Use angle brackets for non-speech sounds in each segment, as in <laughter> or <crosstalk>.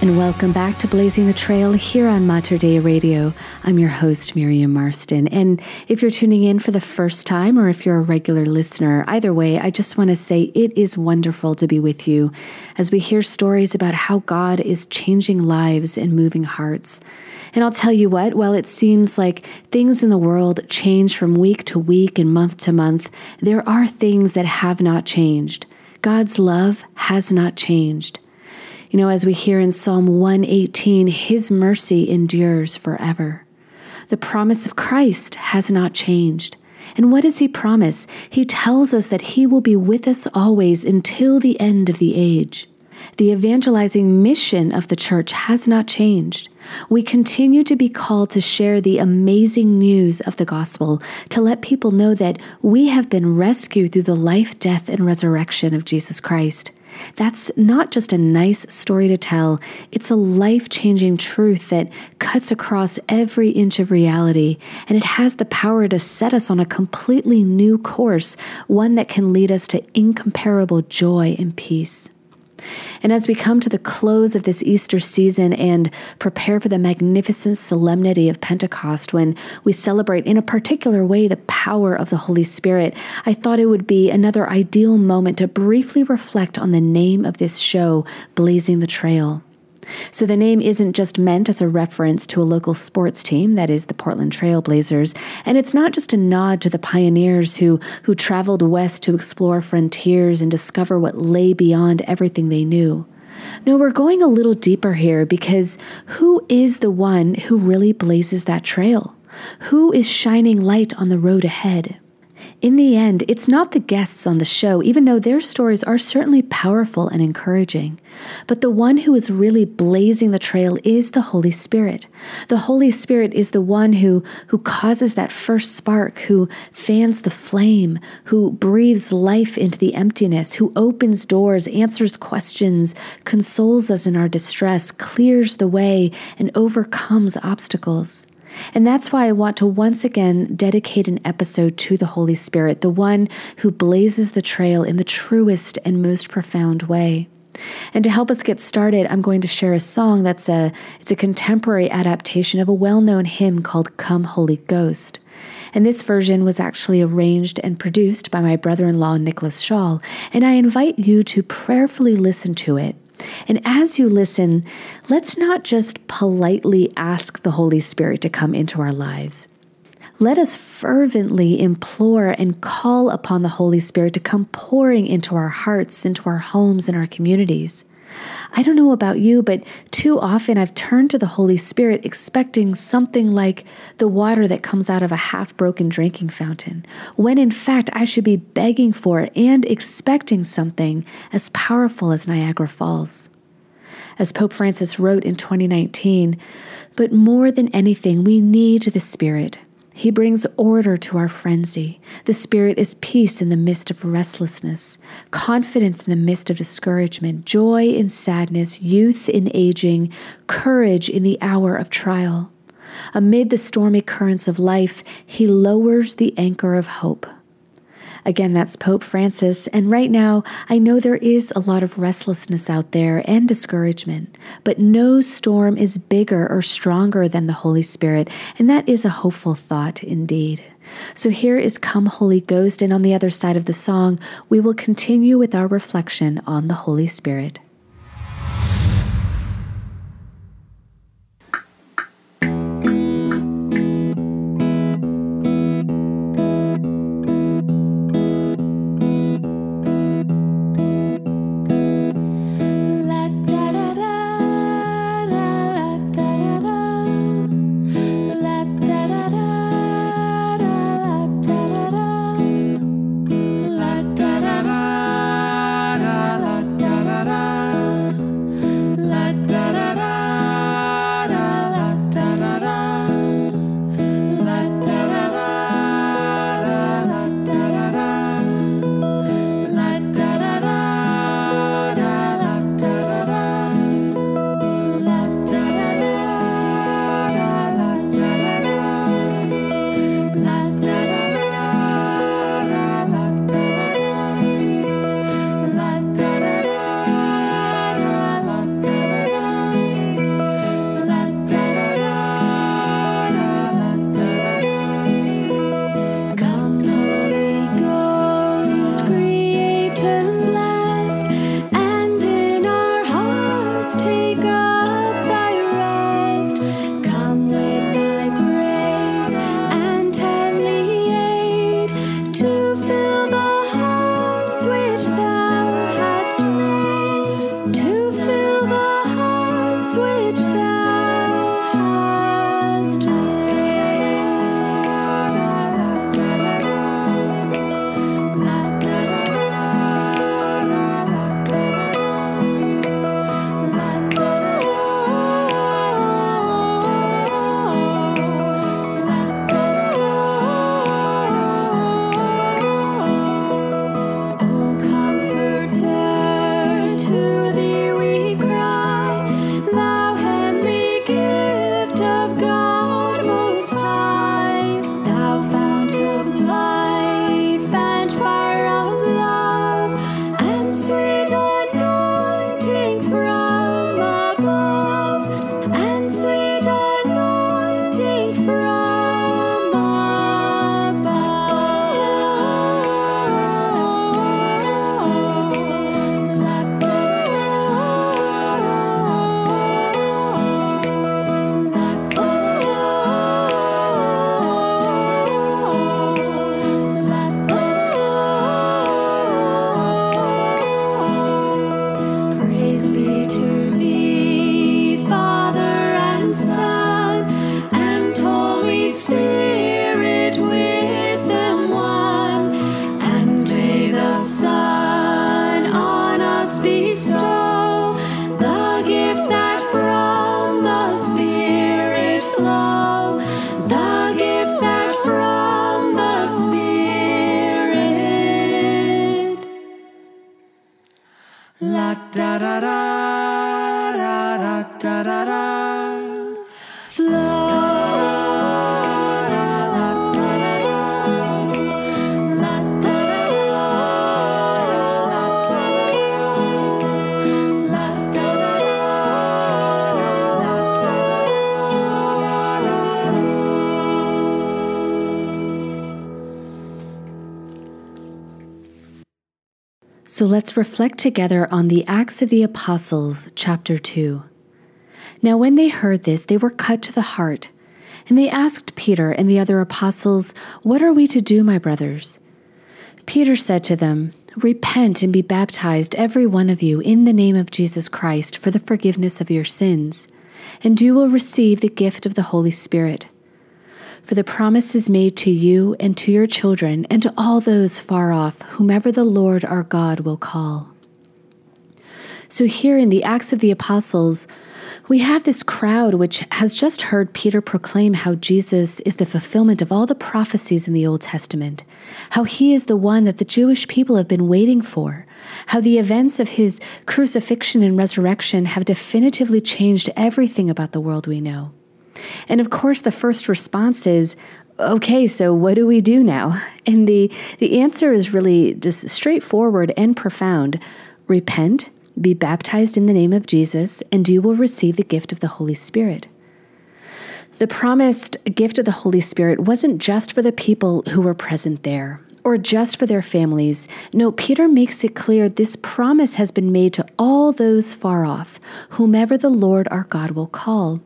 And welcome back to Blazing the Trail here on Mater Dei Radio. I'm your host, Miriam Marston. And if you're tuning in for the first time or if you're a regular listener, either way, I just want to say it is wonderful to be with you as we hear stories about how God is changing lives and moving hearts. And I'll tell you what, while it seems like things in the world change from week to week and month to month, there are things that have not changed. God's love has not changed. You know, as we hear in Psalm 118, His mercy endures forever. The promise of Christ has not changed. And what does He promise? He tells us that He will be with us always until the end of the age. The evangelizing mission of the church has not changed. We continue to be called to share the amazing news of the gospel, to let people know that we have been rescued through the life, death, and resurrection of Jesus Christ. That's not just a nice story to tell, it's a life changing truth that cuts across every inch of reality, and it has the power to set us on a completely new course, one that can lead us to incomparable joy and peace. And as we come to the close of this Easter season and prepare for the magnificent solemnity of Pentecost, when we celebrate in a particular way the power of the Holy Spirit, I thought it would be another ideal moment to briefly reflect on the name of this show, Blazing the Trail. So the name isn't just meant as a reference to a local sports team, that is the Portland Trailblazers, and it's not just a nod to the pioneers who, who traveled west to explore frontiers and discover what lay beyond everything they knew. No, we're going a little deeper here because who is the one who really blazes that trail? Who is shining light on the road ahead? In the end, it's not the guests on the show, even though their stories are certainly powerful and encouraging. But the one who is really blazing the trail is the Holy Spirit. The Holy Spirit is the one who, who causes that first spark, who fans the flame, who breathes life into the emptiness, who opens doors, answers questions, consoles us in our distress, clears the way, and overcomes obstacles. And that's why I want to once again dedicate an episode to the Holy Spirit, the one who blazes the trail in the truest and most profound way. And to help us get started, I'm going to share a song that's a it's a contemporary adaptation of a well-known hymn called Come Holy Ghost. And this version was actually arranged and produced by my brother-in-law Nicholas Shaw, and I invite you to prayerfully listen to it and as you listen, let's not just politely ask the Holy Spirit to come into our lives. Let us fervently implore and call upon the Holy Spirit to come pouring into our hearts, into our homes, and our communities. I don't know about you, but too often I've turned to the Holy Spirit expecting something like the water that comes out of a half broken drinking fountain, when in fact I should be begging for and expecting something as powerful as Niagara Falls. As Pope Francis wrote in 2019, but more than anything, we need the Spirit. He brings order to our frenzy. The Spirit is peace in the midst of restlessness, confidence in the midst of discouragement, joy in sadness, youth in aging, courage in the hour of trial. Amid the stormy currents of life, He lowers the anchor of hope. Again, that's Pope Francis. And right now, I know there is a lot of restlessness out there and discouragement, but no storm is bigger or stronger than the Holy Spirit. And that is a hopeful thought indeed. So here is Come Holy Ghost, and on the other side of the song, we will continue with our reflection on the Holy Spirit. So let's reflect together on the Acts of the Apostles, chapter 2. Now, when they heard this, they were cut to the heart, and they asked Peter and the other apostles, What are we to do, my brothers? Peter said to them, Repent and be baptized, every one of you, in the name of Jesus Christ, for the forgiveness of your sins, and you will receive the gift of the Holy Spirit. For the promise is made to you and to your children and to all those far off, whomever the Lord our God will call. So, here in the Acts of the Apostles, we have this crowd which has just heard Peter proclaim how Jesus is the fulfillment of all the prophecies in the Old Testament, how he is the one that the Jewish people have been waiting for, how the events of his crucifixion and resurrection have definitively changed everything about the world we know. And of course, the first response is, okay, so what do we do now? And the, the answer is really just straightforward and profound repent, be baptized in the name of Jesus, and you will receive the gift of the Holy Spirit. The promised gift of the Holy Spirit wasn't just for the people who were present there or just for their families. No, Peter makes it clear this promise has been made to all those far off, whomever the Lord our God will call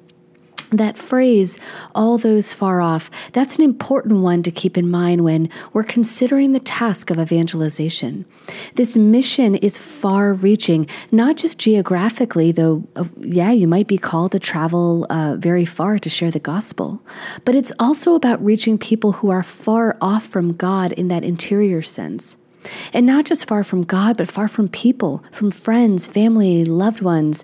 that phrase, all those far off, that's an important one to keep in mind when we're considering the task of evangelization. This mission is far reaching, not just geographically, though, uh, yeah, you might be called to travel uh, very far to share the gospel, but it's also about reaching people who are far off from God in that interior sense. And not just far from God, but far from people, from friends, family, loved ones.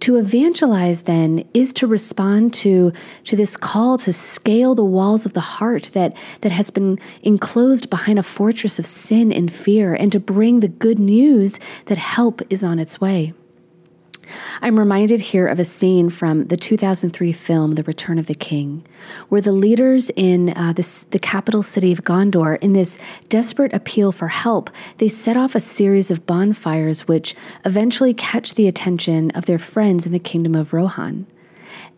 To evangelize then is to respond to, to this call to scale the walls of the heart that, that has been enclosed behind a fortress of sin and fear, and to bring the good news that help is on its way. I'm reminded here of a scene from the 2003 film The Return of the King, where the leaders in uh, this, the capital city of Gondor, in this desperate appeal for help, they set off a series of bonfires which eventually catch the attention of their friends in the kingdom of Rohan.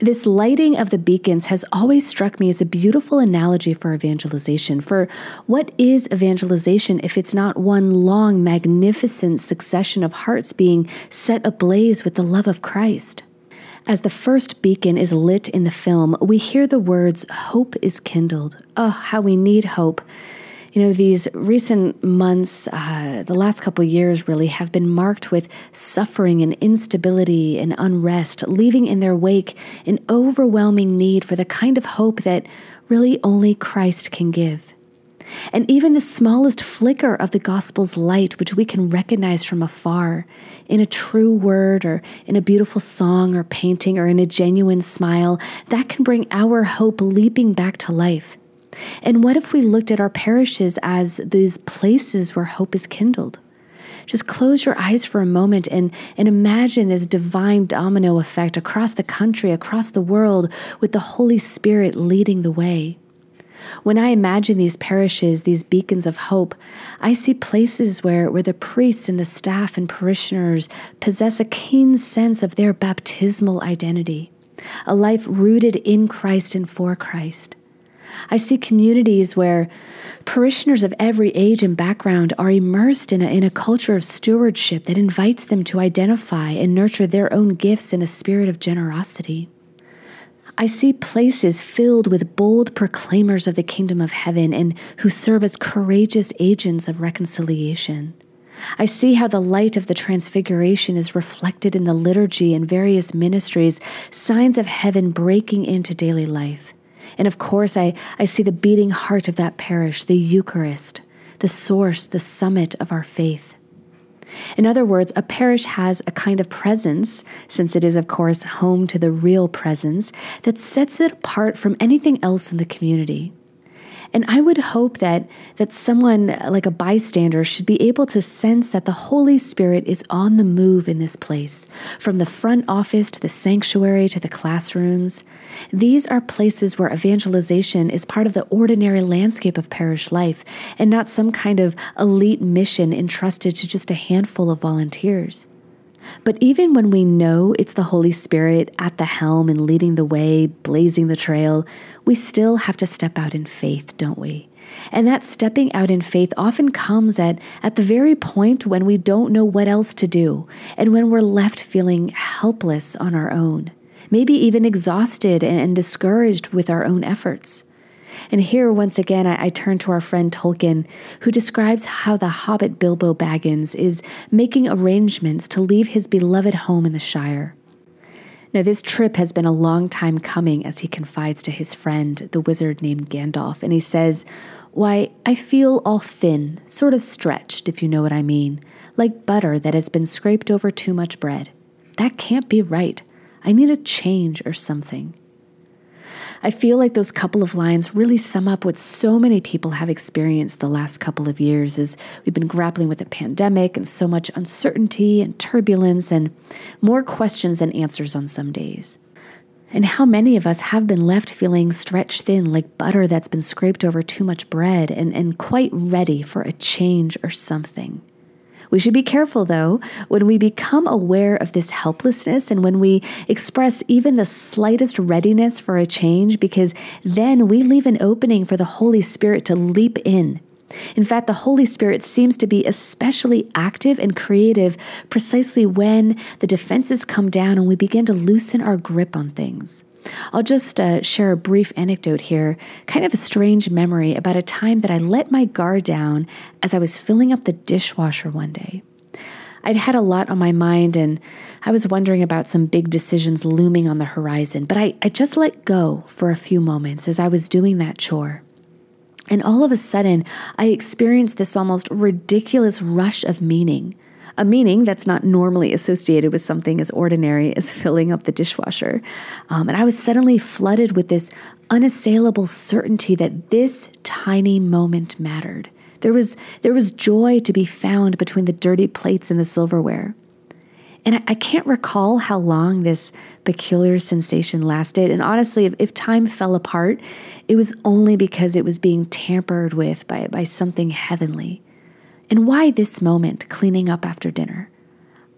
This lighting of the beacons has always struck me as a beautiful analogy for evangelization. For what is evangelization if it's not one long, magnificent succession of hearts being set ablaze with the love of Christ? As the first beacon is lit in the film, we hear the words, Hope is kindled. Oh, how we need hope. You know, these recent months, uh, the last couple years really, have been marked with suffering and instability and unrest, leaving in their wake an overwhelming need for the kind of hope that really only Christ can give. And even the smallest flicker of the gospel's light, which we can recognize from afar, in a true word or in a beautiful song or painting or in a genuine smile, that can bring our hope leaping back to life. And what if we looked at our parishes as these places where hope is kindled? Just close your eyes for a moment and, and imagine this divine domino effect across the country, across the world, with the Holy Spirit leading the way. When I imagine these parishes, these beacons of hope, I see places where, where the priests and the staff and parishioners possess a keen sense of their baptismal identity, a life rooted in Christ and for Christ. I see communities where parishioners of every age and background are immersed in a, in a culture of stewardship that invites them to identify and nurture their own gifts in a spirit of generosity. I see places filled with bold proclaimers of the kingdom of heaven and who serve as courageous agents of reconciliation. I see how the light of the transfiguration is reflected in the liturgy and various ministries, signs of heaven breaking into daily life. And of course, I, I see the beating heart of that parish, the Eucharist, the source, the summit of our faith. In other words, a parish has a kind of presence, since it is, of course, home to the real presence, that sets it apart from anything else in the community. And I would hope that that someone like a bystander should be able to sense that the Holy Spirit is on the move in this place, from the front office to the sanctuary to the classrooms. These are places where evangelization is part of the ordinary landscape of parish life and not some kind of elite mission entrusted to just a handful of volunteers. But even when we know it's the Holy Spirit at the helm and leading the way, blazing the trail, we still have to step out in faith, don't we? And that stepping out in faith often comes at, at the very point when we don't know what else to do and when we're left feeling helpless on our own, maybe even exhausted and, and discouraged with our own efforts. And here, once again, I, I, turn to our friend Tolkien, who describes how the hobbit Bilbo Baggins is making arrangements to leave his beloved home in the Shire. Now, this trip has been a long time coming, as he confides to his friend, the wizard named Gandalf, and he says, Why, I feel all thin, sort of stretched, if you know what I mean, like butter that has been scraped over too much bread. That can't be right. I need a change or something. I feel like those couple of lines really sum up what so many people have experienced the last couple of years as we've been grappling with a pandemic and so much uncertainty and turbulence and more questions than answers on some days. And how many of us have been left feeling stretched thin like butter that's been scraped over too much bread and, and quite ready for a change or something. We should be careful, though, when we become aware of this helplessness and when we express even the slightest readiness for a change, because then we leave an opening for the Holy Spirit to leap in. In fact, the Holy Spirit seems to be especially active and creative precisely when the defenses come down and we begin to loosen our grip on things. I'll just uh, share a brief anecdote here, kind of a strange memory about a time that I let my guard down as I was filling up the dishwasher one day. I'd had a lot on my mind and I was wondering about some big decisions looming on the horizon, but I, I just let go for a few moments as I was doing that chore. And all of a sudden, I experienced this almost ridiculous rush of meaning a meaning that's not normally associated with something as ordinary as <laughs> filling up the dishwasher. Um, and I was suddenly flooded with this unassailable certainty that this tiny moment mattered. There was, there was joy to be found between the dirty plates and the silverware. And I, I can't recall how long this peculiar sensation lasted. And honestly, if, if time fell apart, it was only because it was being tampered with by, by something heavenly. And why this moment cleaning up after dinner?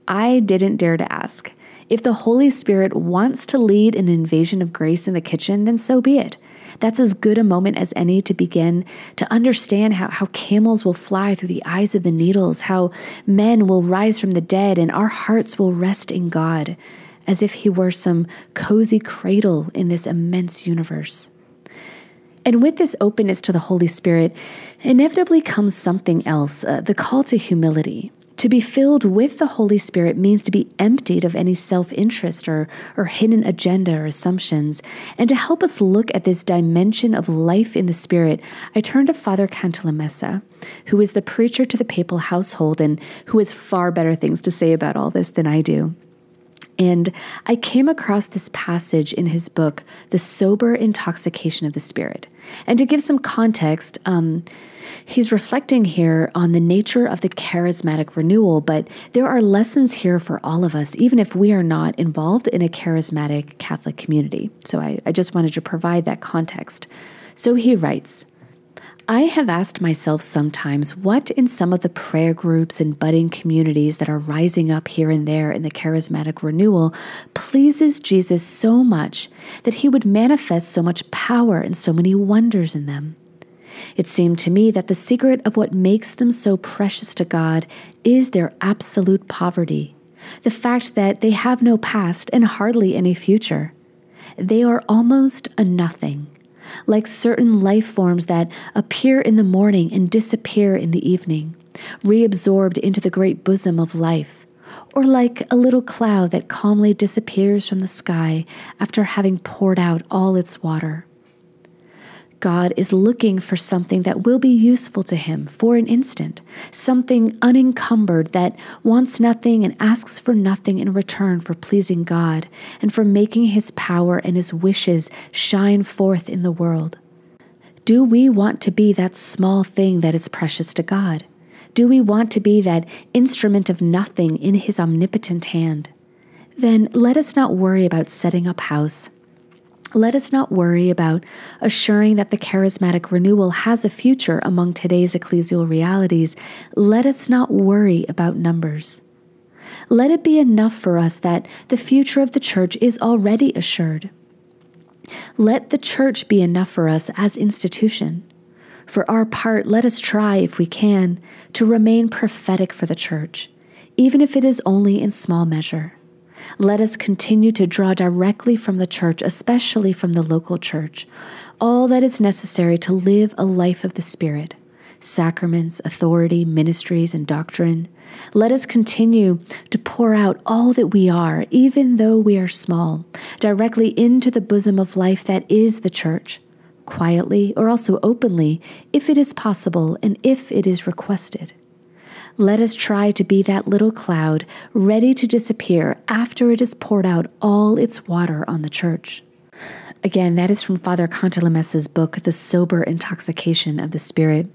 I didn't dare to ask. If the Holy Spirit wants to lead an invasion of grace in the kitchen, then so be it. That's as good a moment as any to begin to understand how, how camels will fly through the eyes of the needles, how men will rise from the dead, and our hearts will rest in God, as if He were some cozy cradle in this immense universe. And with this openness to the Holy Spirit, inevitably comes something else uh, the call to humility. To be filled with the Holy Spirit means to be emptied of any self interest or, or hidden agenda or assumptions. And to help us look at this dimension of life in the Spirit, I turn to Father Cantalamessa, who is the preacher to the papal household and who has far better things to say about all this than I do. And I came across this passage in his book, The Sober Intoxication of the Spirit. And to give some context, um, he's reflecting here on the nature of the charismatic renewal, but there are lessons here for all of us, even if we are not involved in a charismatic Catholic community. So I, I just wanted to provide that context. So he writes, I have asked myself sometimes what in some of the prayer groups and budding communities that are rising up here and there in the charismatic renewal pleases Jesus so much that he would manifest so much power and so many wonders in them. It seemed to me that the secret of what makes them so precious to God is their absolute poverty, the fact that they have no past and hardly any future. They are almost a nothing like certain life forms that appear in the morning and disappear in the evening, reabsorbed into the great bosom of life, or like a little cloud that calmly disappears from the sky after having poured out all its water. God is looking for something that will be useful to him for an instant, something unencumbered that wants nothing and asks for nothing in return for pleasing God and for making his power and his wishes shine forth in the world. Do we want to be that small thing that is precious to God? Do we want to be that instrument of nothing in His omnipotent hand? Then let us not worry about setting up house. Let us not worry about assuring that the charismatic renewal has a future among today's ecclesial realities. Let us not worry about numbers. Let it be enough for us that the future of the church is already assured. Let the church be enough for us as institution. For our part, let us try, if we can, to remain prophetic for the church, even if it is only in small measure. Let us continue to draw directly from the church, especially from the local church, all that is necessary to live a life of the Spirit sacraments, authority, ministries, and doctrine. Let us continue to pour out all that we are, even though we are small, directly into the bosom of life that is the church, quietly or also openly, if it is possible and if it is requested. Let us try to be that little cloud ready to disappear after it has poured out all its water on the church. Again, that is from Father Cantalamessa's book, The Sober Intoxication of the Spirit.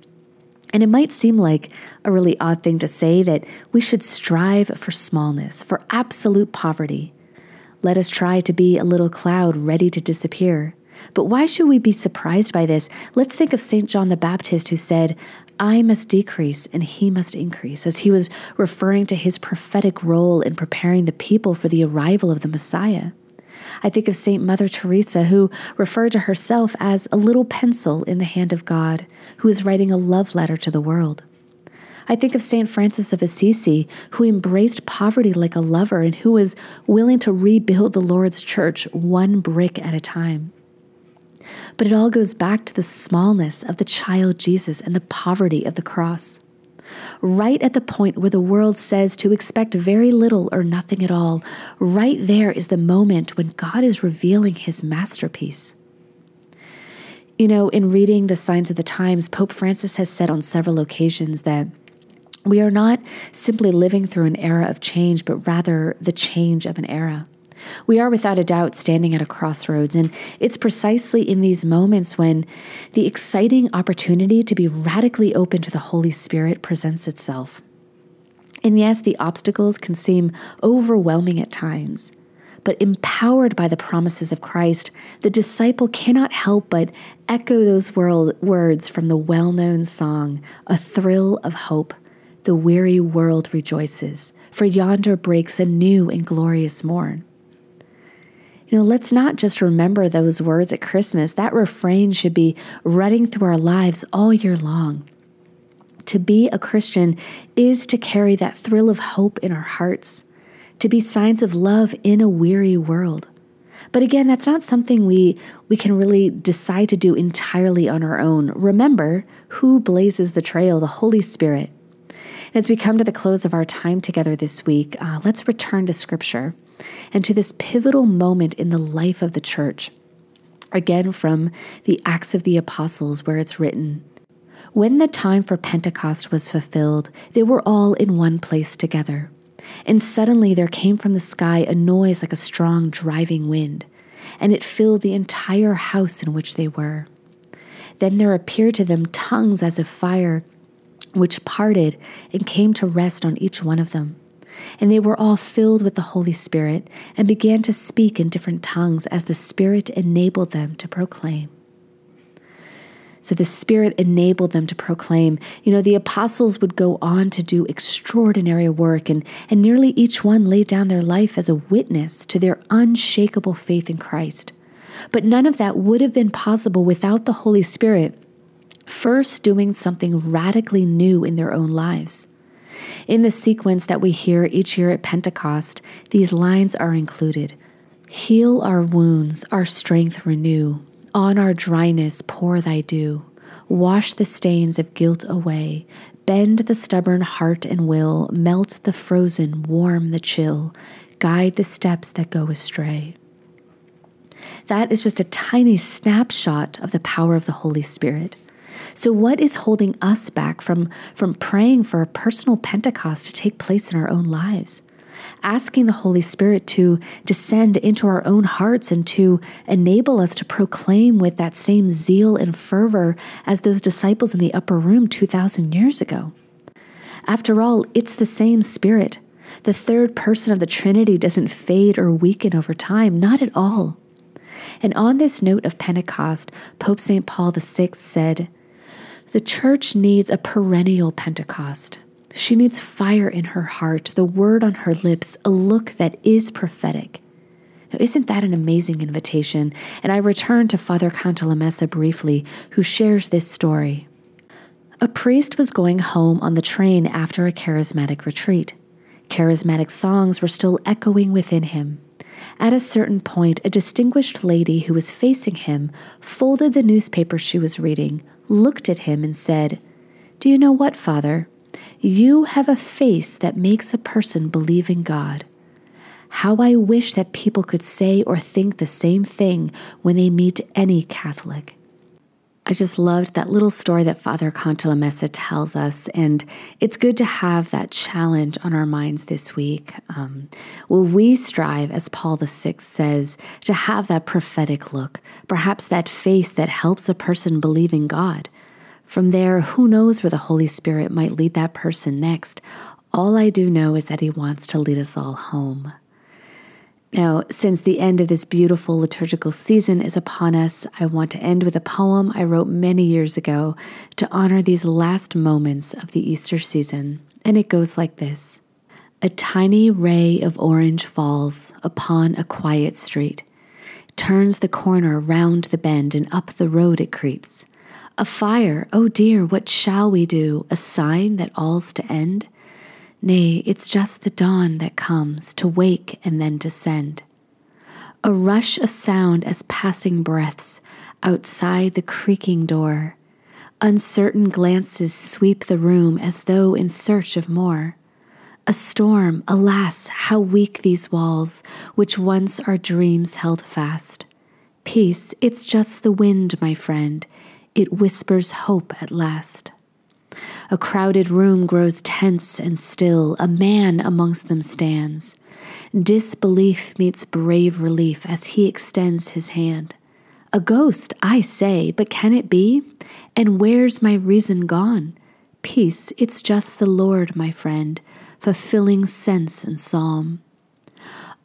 And it might seem like a really odd thing to say that we should strive for smallness, for absolute poverty. Let us try to be a little cloud ready to disappear. But why should we be surprised by this? Let's think of St. John the Baptist, who said, I must decrease and he must increase, as he was referring to his prophetic role in preparing the people for the arrival of the Messiah. I think of St. Mother Teresa, who referred to herself as a little pencil in the hand of God, who is writing a love letter to the world. I think of St. Francis of Assisi, who embraced poverty like a lover and who was willing to rebuild the Lord's church one brick at a time. But it all goes back to the smallness of the child Jesus and the poverty of the cross right at the point where the world says to expect very little or nothing at all, right there is the moment when God is revealing his masterpiece. You know, in reading the signs of the times, Pope Francis has said on several occasions that we are not simply living through an era of change, but rather the change of an era. We are without a doubt standing at a crossroads, and it's precisely in these moments when the exciting opportunity to be radically open to the Holy Spirit presents itself. And yes, the obstacles can seem overwhelming at times, but empowered by the promises of Christ, the disciple cannot help but echo those words from the well known song, A Thrill of Hope. The weary world rejoices, for yonder breaks a new and glorious morn. You know, let's not just remember those words at Christmas. That refrain should be running through our lives all year long. To be a Christian is to carry that thrill of hope in our hearts, to be signs of love in a weary world. But again, that's not something we, we can really decide to do entirely on our own. Remember who blazes the trail, the Holy Spirit. As we come to the close of our time together this week, uh, let's return to Scripture and to this pivotal moment in the life of the church. Again, from the Acts of the Apostles, where it's written When the time for Pentecost was fulfilled, they were all in one place together. And suddenly there came from the sky a noise like a strong driving wind, and it filled the entire house in which they were. Then there appeared to them tongues as of fire, which parted and came to rest on each one of them. And they were all filled with the Holy Spirit and began to speak in different tongues as the Spirit enabled them to proclaim. So the Spirit enabled them to proclaim. You know, the apostles would go on to do extraordinary work, and, and nearly each one laid down their life as a witness to their unshakable faith in Christ. But none of that would have been possible without the Holy Spirit first doing something radically new in their own lives. In the sequence that we hear each year at Pentecost, these lines are included Heal our wounds, our strength renew. On our dryness pour thy dew. Wash the stains of guilt away. Bend the stubborn heart and will. Melt the frozen, warm the chill. Guide the steps that go astray. That is just a tiny snapshot of the power of the Holy Spirit. So, what is holding us back from, from praying for a personal Pentecost to take place in our own lives? asking the Holy Spirit to descend into our own hearts and to enable us to proclaim with that same zeal and fervor as those disciples in the upper room 2,000 years ago. After all, it's the same Spirit. The third person of the Trinity doesn't fade or weaken over time, not at all. And on this note of Pentecost, Pope St. Paul VI said, The church needs a perennial Pentecost. She needs fire in her heart, the word on her lips, a look that is prophetic. Now, isn't that an amazing invitation? And I return to Father Cantalamessa briefly, who shares this story. A priest was going home on the train after a charismatic retreat. Charismatic songs were still echoing within him. At a certain point, a distinguished lady who was facing him folded the newspaper she was reading, looked at him, and said, Do you know what, Father? You have a face that makes a person believe in God. How I wish that people could say or think the same thing when they meet any Catholic. I just loved that little story that Father Cantalamessa tells us, and it's good to have that challenge on our minds this week. Um, will we strive, as Paul VI says, to have that prophetic look, perhaps that face that helps a person believe in God? From there, who knows where the Holy Spirit might lead that person next? All I do know is that He wants to lead us all home. Now, since the end of this beautiful liturgical season is upon us, I want to end with a poem I wrote many years ago to honor these last moments of the Easter season. And it goes like this A tiny ray of orange falls upon a quiet street, turns the corner round the bend, and up the road it creeps. A fire, oh dear, what shall we do? A sign that all's to end? Nay, it's just the dawn that comes to wake and then descend. A rush of sound as passing breaths outside the creaking door. Uncertain glances sweep the room as though in search of more. A storm, alas, how weak these walls, which once our dreams held fast. Peace, it's just the wind, my friend. It whispers hope at last. A crowded room grows tense and still. A man amongst them stands. Disbelief meets brave relief as he extends his hand. A ghost, I say, but can it be? And where's my reason gone? Peace, it's just the Lord, my friend, fulfilling sense and psalm.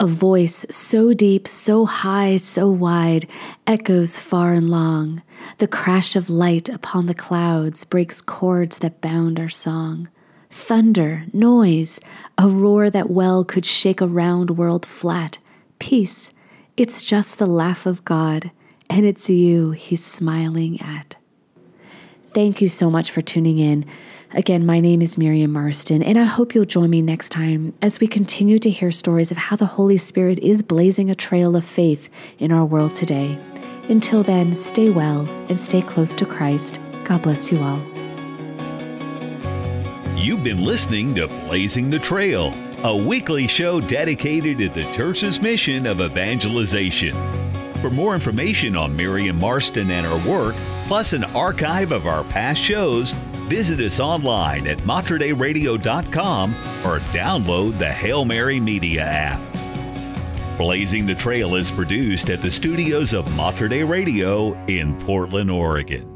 A voice so deep, so high, so wide, echoes far and long. The crash of light upon the clouds breaks chords that bound our song. Thunder, noise, a roar that well could shake a round world flat. Peace, it's just the laugh of God, and it's you he's smiling at. Thank you so much for tuning in. Again, my name is Miriam Marston, and I hope you'll join me next time as we continue to hear stories of how the Holy Spirit is blazing a trail of faith in our world today. Until then, stay well and stay close to Christ. God bless you all. You've been listening to Blazing the Trail, a weekly show dedicated to the church's mission of evangelization. For more information on Miriam Marston and her work, plus an archive of our past shows, Visit us online at materdeiradio.com or download the Hail Mary Media app. Blazing the Trail is produced at the studios of Mater Radio in Portland, Oregon.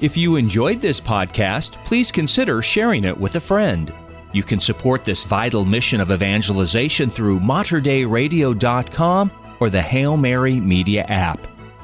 If you enjoyed this podcast, please consider sharing it with a friend. You can support this vital mission of evangelization through materdeiradio.com or the Hail Mary Media app